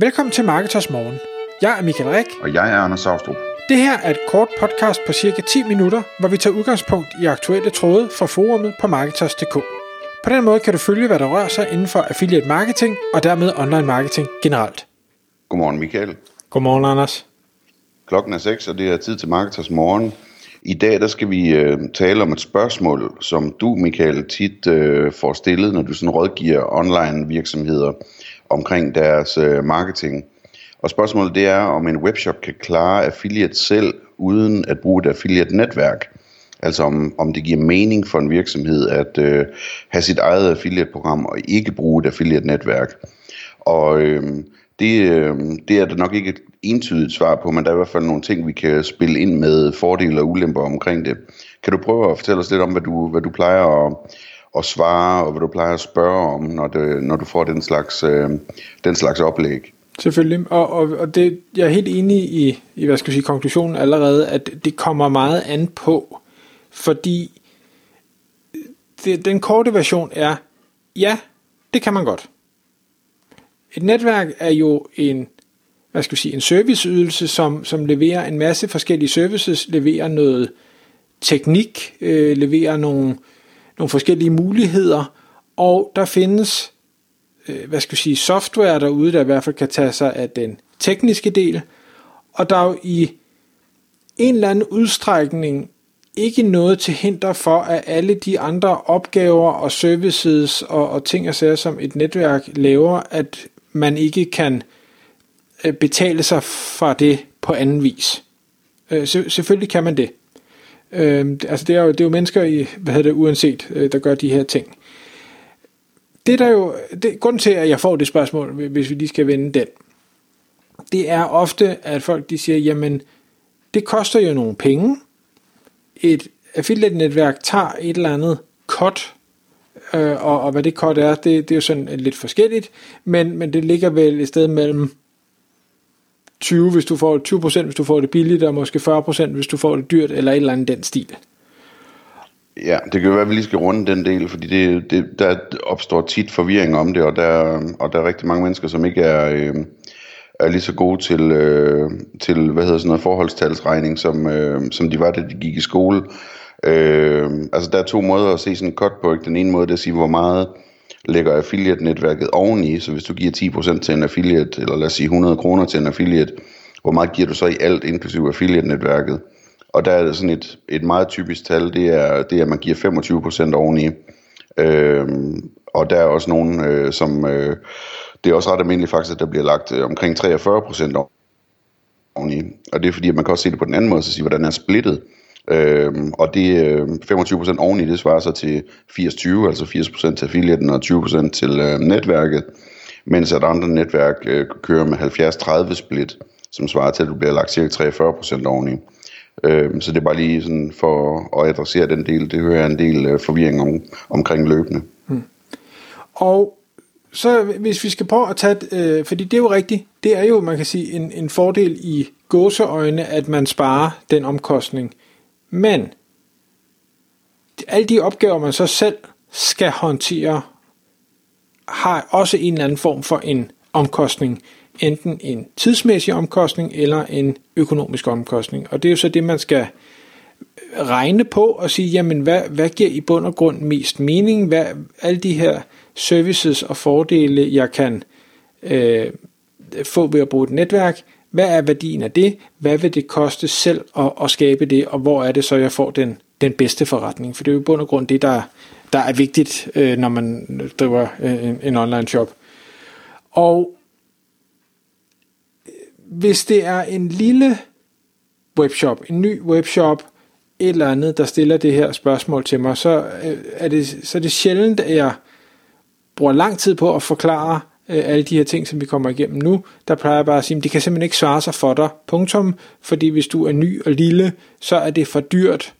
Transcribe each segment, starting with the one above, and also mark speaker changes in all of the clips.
Speaker 1: Velkommen til Marketers Morgen. Jeg er Michael Rik.
Speaker 2: Og jeg er Anders Saustrup.
Speaker 1: Det her er et kort podcast på cirka 10 minutter, hvor vi tager udgangspunkt i aktuelle tråde fra forumet på Marketers.dk. På den måde kan du følge, hvad der rører sig inden for affiliate marketing og dermed online marketing generelt.
Speaker 2: Godmorgen Michael.
Speaker 1: Godmorgen Anders.
Speaker 2: Klokken er 6, og det er tid til Marketers Morgen. I dag der skal vi øh, tale om et spørgsmål, som du, Michael, tit øh, får stillet, når du sådan rådgiver online virksomheder omkring deres øh, marketing. Og spørgsmålet det er, om en webshop kan klare affiliate selv, uden at bruge et affiliate-netværk. Altså om, om det giver mening for en virksomhed at øh, have sit eget affiliate-program og ikke bruge et affiliate-netværk. Og øh, det, øh, det er der nok ikke et entydigt svar på, men der er i hvert fald nogle ting, vi kan spille ind med fordele og ulemper omkring det. Kan du prøve at fortælle os lidt om, hvad du, hvad du plejer at, at svare, og hvad du plejer at spørge om, når, det, når du får den slags, øh, den slags oplæg?
Speaker 1: Selvfølgelig, og, og, og det, jeg er helt enig i, i hvad skal jeg sige, konklusionen allerede, at det kommer meget an på, fordi det, den korte version er, ja, det kan man godt. Et netværk er jo en, hvad skal vi sige, en serviceydelse, som, som leverer en masse forskellige services, leverer noget teknik, øh, leverer nogle, nogle forskellige muligheder, og der findes, øh, hvad skal vi sige, software derude, der i hvert fald kan tage sig af den tekniske del, og der er jo i en eller anden udstrækning ikke noget til hinder for, at alle de andre opgaver og services og, og ting og sager, som et netværk laver, at man ikke kan øh, Øh, betale sig fra det på anden vis. Øh, selvfølgelig kan man det. Øh, altså det er jo, det er jo mennesker, i, hvad hedder det, uanset, øh, der gør de her ting. Det der jo, det, grunden til, at jeg får det spørgsmål, hvis vi lige skal vende den, det er ofte, at folk de siger, jamen, det koster jo nogle penge. Et affiliate-netværk tager et eller andet cut øh, og, og hvad det cut er, det, det er jo sådan lidt forskelligt, men, men det ligger vel et sted mellem 20, hvis du får 20%, hvis du får det billigt, og måske 40%, hvis du får det dyrt, eller et eller andet den stil.
Speaker 2: Ja, det kan jo være, at vi lige skal runde den del, fordi det, det, der opstår tit forvirring om det, og der, og der er rigtig mange mennesker, som ikke er, øh, er lige så gode til, øh, til hvad hedder sådan noget, forholdstalsregning, som, øh, som de var, da de gik i skole. Øh, altså der er to måder at se sådan en cut på. Ikke? Den ene måde det er at sige, hvor meget lægger affiliate-netværket oveni. Så hvis du giver 10% til en affiliate, eller lad os sige 100 kroner til en affiliate, hvor meget giver du så i alt, inklusive affiliate-netværket? Og der er det sådan et, et meget typisk tal, det er, det er, at man giver 25% oveni. Øhm, og der er også nogen, øh, som... Øh, det er også ret almindeligt faktisk, at der bliver lagt øh, omkring 43% oveni. Og det er fordi, at man kan også se det på den anden måde, så sige, hvordan er splittet. Øhm, og det øh, 25% oveni, det svarer sig til 80-20, altså 80% til affiliaten og 20% til øh, netværket, mens at andre netværk øh, kører med 70-30 split, som svarer til, at du bliver lagt cirka 43% oveni. Øhm, så det er bare lige sådan for at adressere den del, det hører jeg en del øh, forvirring om, omkring løbende. Hmm.
Speaker 1: Og så hvis vi skal prøve at tage, øh, fordi det er jo rigtigt, det er jo, man kan sige, en, en fordel i gåseøjne, at man sparer den omkostning. Men alle de opgaver, man så selv skal håndtere, har også en eller anden form for en omkostning. Enten en tidsmæssig omkostning eller en økonomisk omkostning. Og det er jo så det, man skal regne på og sige, jamen hvad, hvad giver i bund og grund mest mening? Hvad, alle de her services og fordele, jeg kan øh, få ved at bruge et netværk, hvad er værdien af det? Hvad vil det koste selv at, at skabe det? Og hvor er det så, jeg får den, den bedste forretning? For det er jo i bund og grund det, der, der er vigtigt, øh, når man driver øh, en, en online shop. Og øh, hvis det er en lille webshop, en ny webshop, et eller andet, der stiller det her spørgsmål til mig, så øh, er det, så er det sjældent, at jeg bruger lang tid på at forklare øh, alle de her ting, som vi kommer igennem nu, der plejer jeg bare at sige, at det kan simpelthen ikke svare sig for dig, punktum, fordi hvis du er ny og lille, så er det for dyrt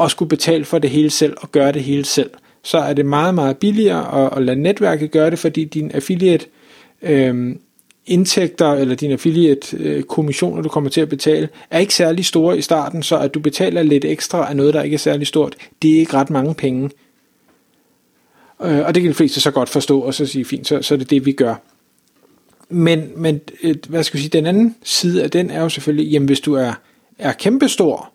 Speaker 1: at skulle betale for det hele selv og gøre det hele selv. Så er det meget, meget billigere at, at lade netværket gøre det, fordi din affiliate øh, indtægter eller din affiliate-kommissioner, øh, du kommer til at betale, er ikke særlig store i starten, så at du betaler lidt ekstra af noget, der ikke er særlig stort, det er ikke ret mange penge. Øh, og det kan de fleste så godt forstå, og så sige, fint, så, så er det det, vi gør. men, men øh, hvad skal vi sige, den anden side af den er jo selvfølgelig, jamen hvis du er, er kæmpestor,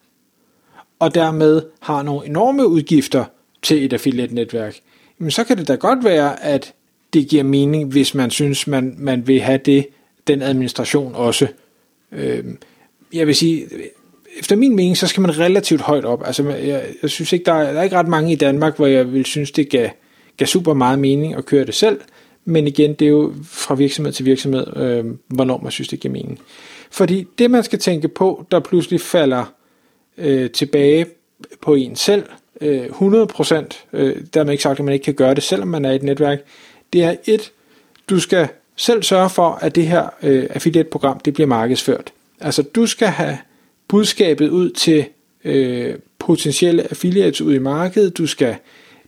Speaker 1: og dermed har nogle enorme udgifter til et affiliate-netværk, jamen så kan det da godt være, at det giver mening, hvis man synes, man, man vil have det, den administration også. Øh, jeg vil sige, efter min mening, så skal man relativt højt op. Altså, jeg, jeg synes ikke, der er, der er ikke ret mange i Danmark, hvor jeg vil synes, det gav, gav super meget mening at køre det selv. Men igen, det er jo fra virksomhed til virksomhed, øh, hvornår man synes, det giver mening. Fordi det, man skal tænke på, der pludselig falder øh, tilbage på en selv, øh, 100%, øh, dermed ikke sagt, at man ikke kan gøre det, selvom man er i et netværk, det er et, du skal selv sørge for, at det her øh, affiliate-program, det bliver markedsført. Altså, du skal have budskabet ud til øh, potentielle affiliates ud i markedet, du skal,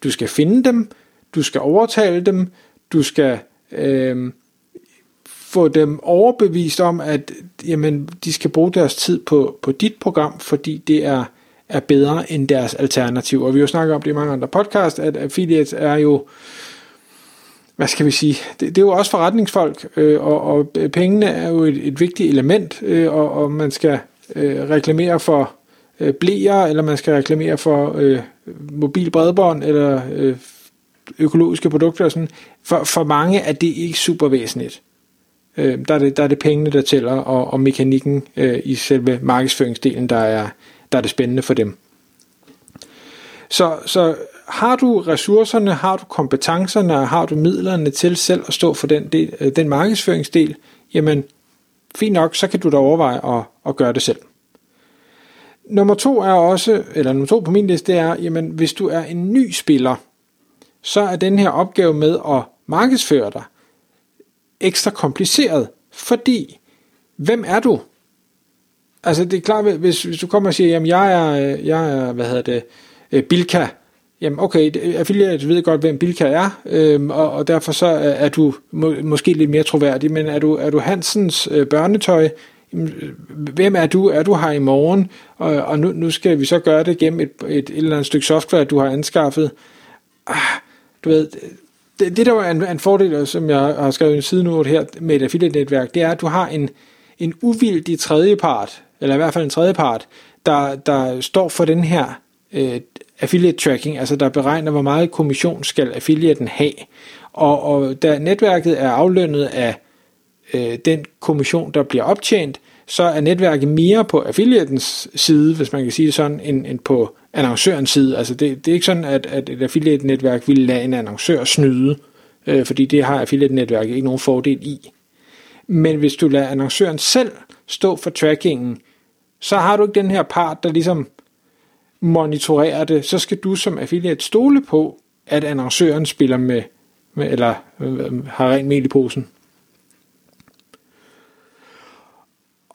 Speaker 1: du skal finde dem, du skal overtale dem, du skal øh, få dem overbevist om, at jamen, de skal bruge deres tid på, på dit program, fordi det er, er bedre end deres alternativ. Og vi har jo snakket om det i mange andre podcast, at affiliates er jo, hvad skal vi sige, det, det er jo også forretningsfolk, øh, og, og pengene er jo et, et vigtigt element, øh, og, og man skal øh, reklamere for øh, blæer, eller man skal reklamere for øh, mobil bredbånd, eller øh, økologiske produkter og sådan. For, for mange er det ikke super væsentligt. Øh, der, er det, der er det pengene, der tæller, og, og mekanikken øh, i selve markedsføringsdelen, der er, der er det spændende for dem. Så, så har du ressourcerne, har du kompetencerne, har du midlerne til selv at stå for den, del, øh, den markedsføringsdel, jamen fint nok, så kan du da overveje at, at gøre det selv. Nummer to er også, eller nummer to på min liste, det er, jamen hvis du er en ny spiller, så er den her opgave med at markedsføre dig ekstra kompliceret, fordi hvem er du? Altså det er klart, hvis, hvis du kommer og siger, jamen jeg er, jeg er hvad hedder det, øh, Bilka, jamen okay, affiliate ved godt, hvem Bilka er, øhm, og, og derfor så er du må, måske lidt mere troværdig, men er du, er du Hansens øh, børnetøj, jamen, øh, hvem er du? Er du her i morgen? Og, og nu, nu skal vi så gøre det gennem et, et, et eller andet stykke software, du har anskaffet. Ah, du ved, det, det der er en, en fordel, som jeg har skrevet en side her med et affiliate-netværk, det er, at du har en, en uvildig tredjepart, eller i hvert fald en tredjepart, der, der står for den her øh, affiliate tracking, altså der beregner, hvor meget kommission skal affiliaten have. Og, og da netværket er aflønnet af øh, den kommission, der bliver optjent, så er netværket mere på affiliatens side, hvis man kan sige det sådan, end, end på annoncørens side. Altså det, det er ikke sådan, at, at et affiliate-netværk vil lade en annoncør snyde, øh, fordi det har affiliate-netværket ikke nogen fordel i. Men hvis du lader annoncøren selv stå for trackingen, så har du ikke den her part, der ligesom monitorerer det. Så skal du som affiliate stole på, at annoncøren spiller med, med eller øh, øh har rent mel i posen.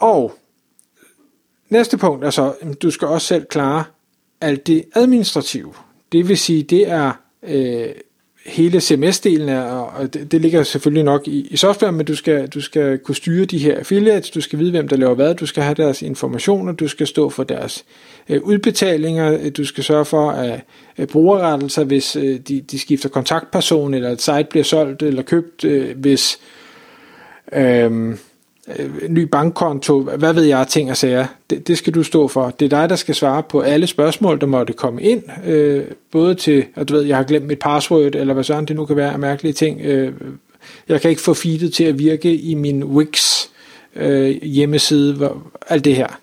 Speaker 1: Og næste punkt er så, at du skal også selv klare alt det administrative. Det vil sige, det er øh, hele CMS-delen, er, og det, det ligger selvfølgelig nok i, i software, men du skal, du skal kunne styre de her affiliates, du skal vide, hvem der laver hvad, du skal have deres informationer, du skal stå for deres øh, udbetalinger, øh, du skal sørge for at øh, brugerrettelser, hvis øh, de, de skifter kontaktperson, eller et site bliver solgt eller købt, øh, hvis... Øh, øh, ny bankkonto, hvad ved jeg, ting og sager, det, det skal du stå for. Det er dig, der skal svare på alle spørgsmål, der måtte komme ind, øh, både til, at du ved, jeg har glemt mit password, eller hvad sådan det nu kan være af mærkelige ting. Øh, jeg kan ikke få feedet til at virke i min Wix øh, hjemmeside, hvor, alt det her.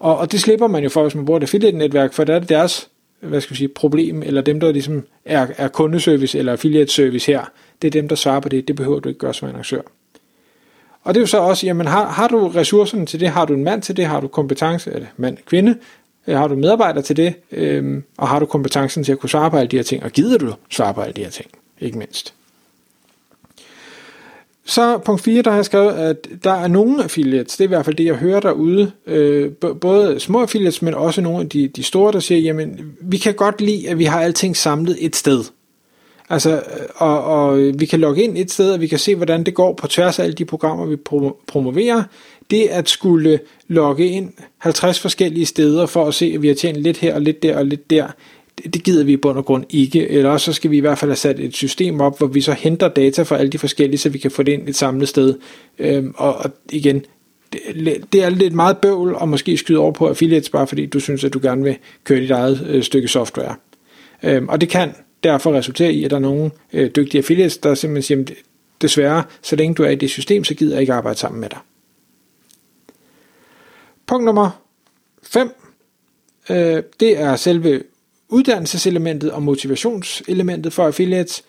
Speaker 1: Og, og det slipper man jo for, hvis man bruger det affiliate-netværk, for der er det deres hvad skal vi sige, problem, eller dem, der ligesom er, er kundeservice eller affiliate service her, det er dem, der svarer på det. Det behøver du ikke gøre som annoncør. Og det er jo så også, jamen har, har du ressourcerne til det, har du en mand til det, har du kompetence, eller mand, kvinde, øh, har du medarbejdere til det, øhm, og har du kompetencen til at kunne svare på alle de her ting, og gider du svare på alle de her ting, ikke mindst. Så punkt 4, der har jeg skrevet, at der er nogle affiliates, det er i hvert fald det, jeg hører derude, øh, både små affiliates, men også nogle af de, de store, der siger, jamen, vi kan godt lide, at vi har alting samlet et sted. Altså, øh, og, og vi kan logge ind et sted, og vi kan se, hvordan det går på tværs af alle de programmer, vi promoverer. Det at skulle logge ind 50 forskellige steder for at se, at vi har tjent lidt her og lidt der og lidt der, det, gider vi i bund og grund ikke, eller også så skal vi i hvert fald have sat et system op, hvor vi så henter data fra alle de forskellige, så vi kan få det ind et samlet sted. Øhm, og, og igen, det, det er lidt meget bøvl og måske skyde over på affiliates, bare fordi du synes, at du gerne vil køre dit eget øh, stykke software. Øhm, og det kan derfor resulterer i, at der er nogle øh, dygtige affiliates, der simpelthen siger, desværre, så længe du er i det system, så gider jeg ikke arbejde sammen med dig. Punkt nummer 5, øh, det er selve uddannelseselementet og motivationselementet for affiliates.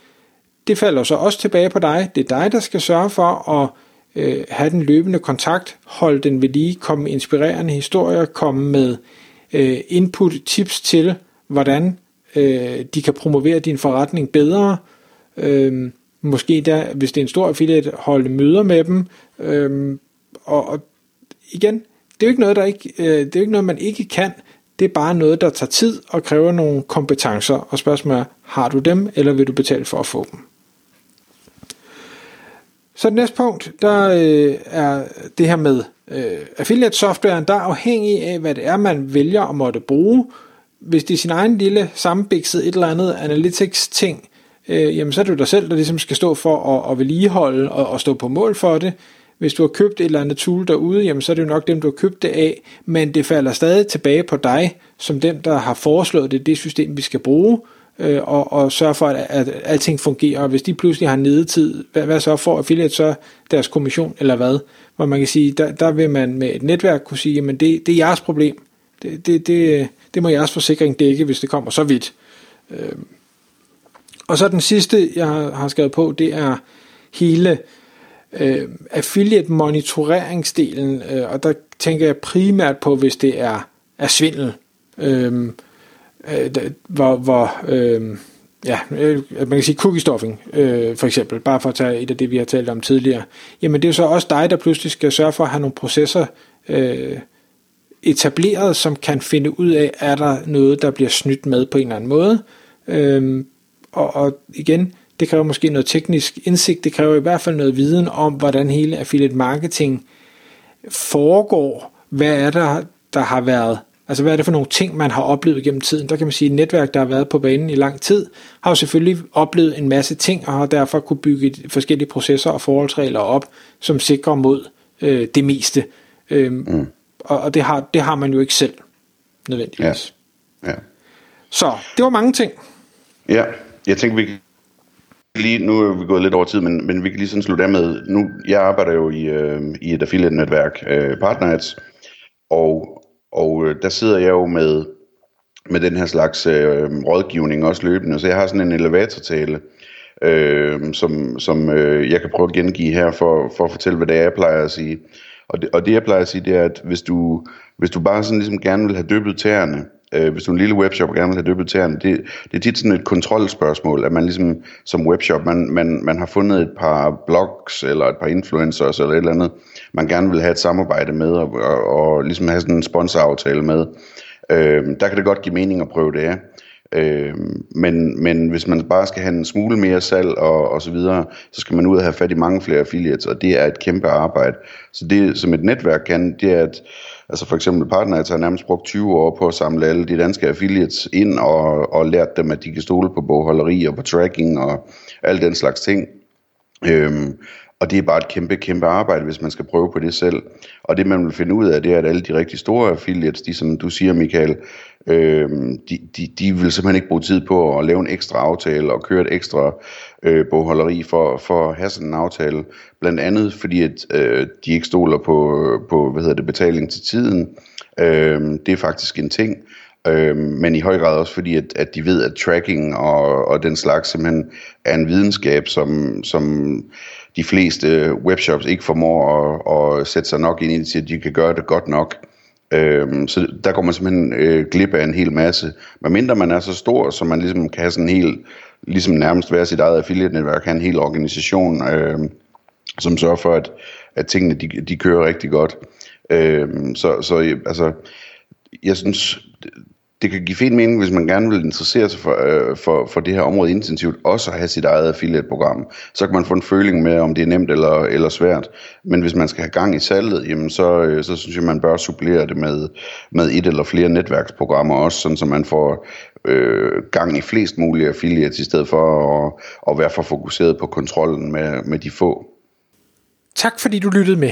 Speaker 1: Det falder så også tilbage på dig. Det er dig, der skal sørge for at øh, have den løbende kontakt, holde den ved lige, komme med inspirerende historier, komme med øh, input, tips til, hvordan øh, de kan promovere din forretning bedre. Øh, måske der, hvis det er en stor affiliate, holde møder med dem. Øh, og, og igen, det er jo ikke noget, der ikke, øh, det er jo ikke noget, man ikke kan. Det er bare noget, der tager tid og kræver nogle kompetencer. Og spørgsmålet er, har du dem, eller vil du betale for at få dem? Så det næste punkt, der øh, er det her med øh, affiliate softwaren, der er afhængig af, hvad det er, man vælger at måtte bruge. Hvis det er sin egen lille sammenbikset et eller andet analytics ting, øh, jamen så er det jo dig selv, der ligesom skal stå for at, at vedligeholde og, og stå på mål for det. Hvis du har købt et eller andet tool derude, jamen så er det jo nok dem, du har købt det af, men det falder stadig tilbage på dig, som den, der har foreslået det, det system, vi skal bruge, øh, og, og sørge for, at, at alting fungerer. Og hvis de pludselig har nedetid, hvad, hvad så for affiliate så deres kommission, eller hvad? Hvor man kan sige, der, der vil man med et netværk kunne sige, jamen det, det er jeres problem. Det, det, det, det må jeres forsikring dække, hvis det kommer så vidt. Øh, og så den sidste, jeg har skrevet på, det er hele øh, affiliate monitoreringsdelen, øh, og der tænker jeg primært på, hvis det er, er svindel. Øhm, øh, øh, hvor, hvor øhm, øh, ja, man kan sige cookie stuffing, øh, for eksempel, bare for at tage et af det, vi har talt om tidligere, jamen det er jo så også dig, der pludselig skal sørge for at have nogle processer øh, etableret, som kan finde ud af, er der noget, der bliver snydt med på en eller anden måde. Øhm, og, og igen, det kræver måske noget teknisk indsigt, det kræver i hvert fald noget viden om, hvordan hele affiliate marketing foregår. Hvad er der, der har været Altså hvad er det for nogle ting, man har oplevet gennem tiden? Der kan man sige, at netværk, der har været på banen i lang tid, har jo selvfølgelig oplevet en masse ting, og har derfor kunne bygge forskellige processer og forholdsregler op, som sikrer mod øh, det meste. Øhm, mm. Og, og det, har, det har man jo ikke selv, nødvendigvis.
Speaker 2: Ja. ja.
Speaker 1: Så, det var mange ting.
Speaker 2: Ja, jeg tænker, vi lige, nu er vi gået lidt over tid, men, men vi kan lige sådan slutte af med, nu, jeg arbejder jo i, øh, i et affiliate-netværk, øh, Partners, og og øh, der sidder jeg jo med, med den her slags øh, rådgivning også løbende, så jeg har sådan en elevatortale, øh, som, som øh, jeg kan prøve at gengive her for, for at fortælle, hvad det er, jeg plejer at sige. Og det, og det jeg plejer at sige, det er, at hvis du, hvis du bare sådan ligesom gerne vil have dyppet tæerne, øh, hvis du er en lille webshop og gerne vil have dyppet tæerne, det, det er tit sådan et kontrolspørgsmål, at man ligesom som webshop, man, man, man har fundet et par blogs eller et par influencers eller et eller andet, man gerne vil have et samarbejde med og, og, og ligesom have sådan en sponsoraftale med. Øh, der kan det godt give mening at prøve det af. Øh, men, men hvis man bare skal have en smule mere salg og, og så videre, så skal man ud og have fat i mange flere affiliates, og det er et kæmpe arbejde. Så det, som et netværk kan, det er, at altså for eksempel Partners har nærmest brugt 20 år på at samle alle de danske affiliates ind og, og lært dem, at de kan stole på bogholderi og på tracking og al den slags ting. Øhm, og det er bare et kæmpe, kæmpe arbejde, hvis man skal prøve på det selv. Og det man vil finde ud af, det er, at alle de rigtig store affiliates, de som du siger, Michael, øh, de, de, de vil simpelthen ikke bruge tid på at lave en ekstra aftale og køre et ekstra øh, bogholderi for, for at have sådan en aftale. Blandt andet fordi, at øh, de ikke stoler på, på hvad hedder det, betaling til tiden. Øh, det er faktisk en ting. Øh, men i høj grad også fordi, at, at de ved, at tracking og, og den slags simpelthen er en videnskab, som, som de fleste øh, webshops ikke formår at, at sætte sig nok ind i, til at de kan gøre det godt nok. Øhm, så der går man simpelthen øh, glip af en hel masse. Men mindre man er så stor, så man ligesom kan have sådan en hel, ligesom nærmest være sit eget affiliate-netværk, have en hel organisation, øh, som sørger for, at, at tingene de, de kører rigtig godt. Øh, så, så altså, jeg synes, det kan give fin mening, hvis man gerne vil interessere sig for, øh, for, for det her område intensivt, også at have sit eget affiliate-program. Så kan man få en føling med, om det er nemt eller, eller svært. Men hvis man skal have gang i salget, jamen så, øh, så synes jeg, man bør supplere det med, med et eller flere netværksprogrammer også, sådan så man får øh, gang i flest mulige affiliates, i stedet for at, at være for fokuseret på kontrollen med, med de få.
Speaker 1: Tak fordi du lyttede med.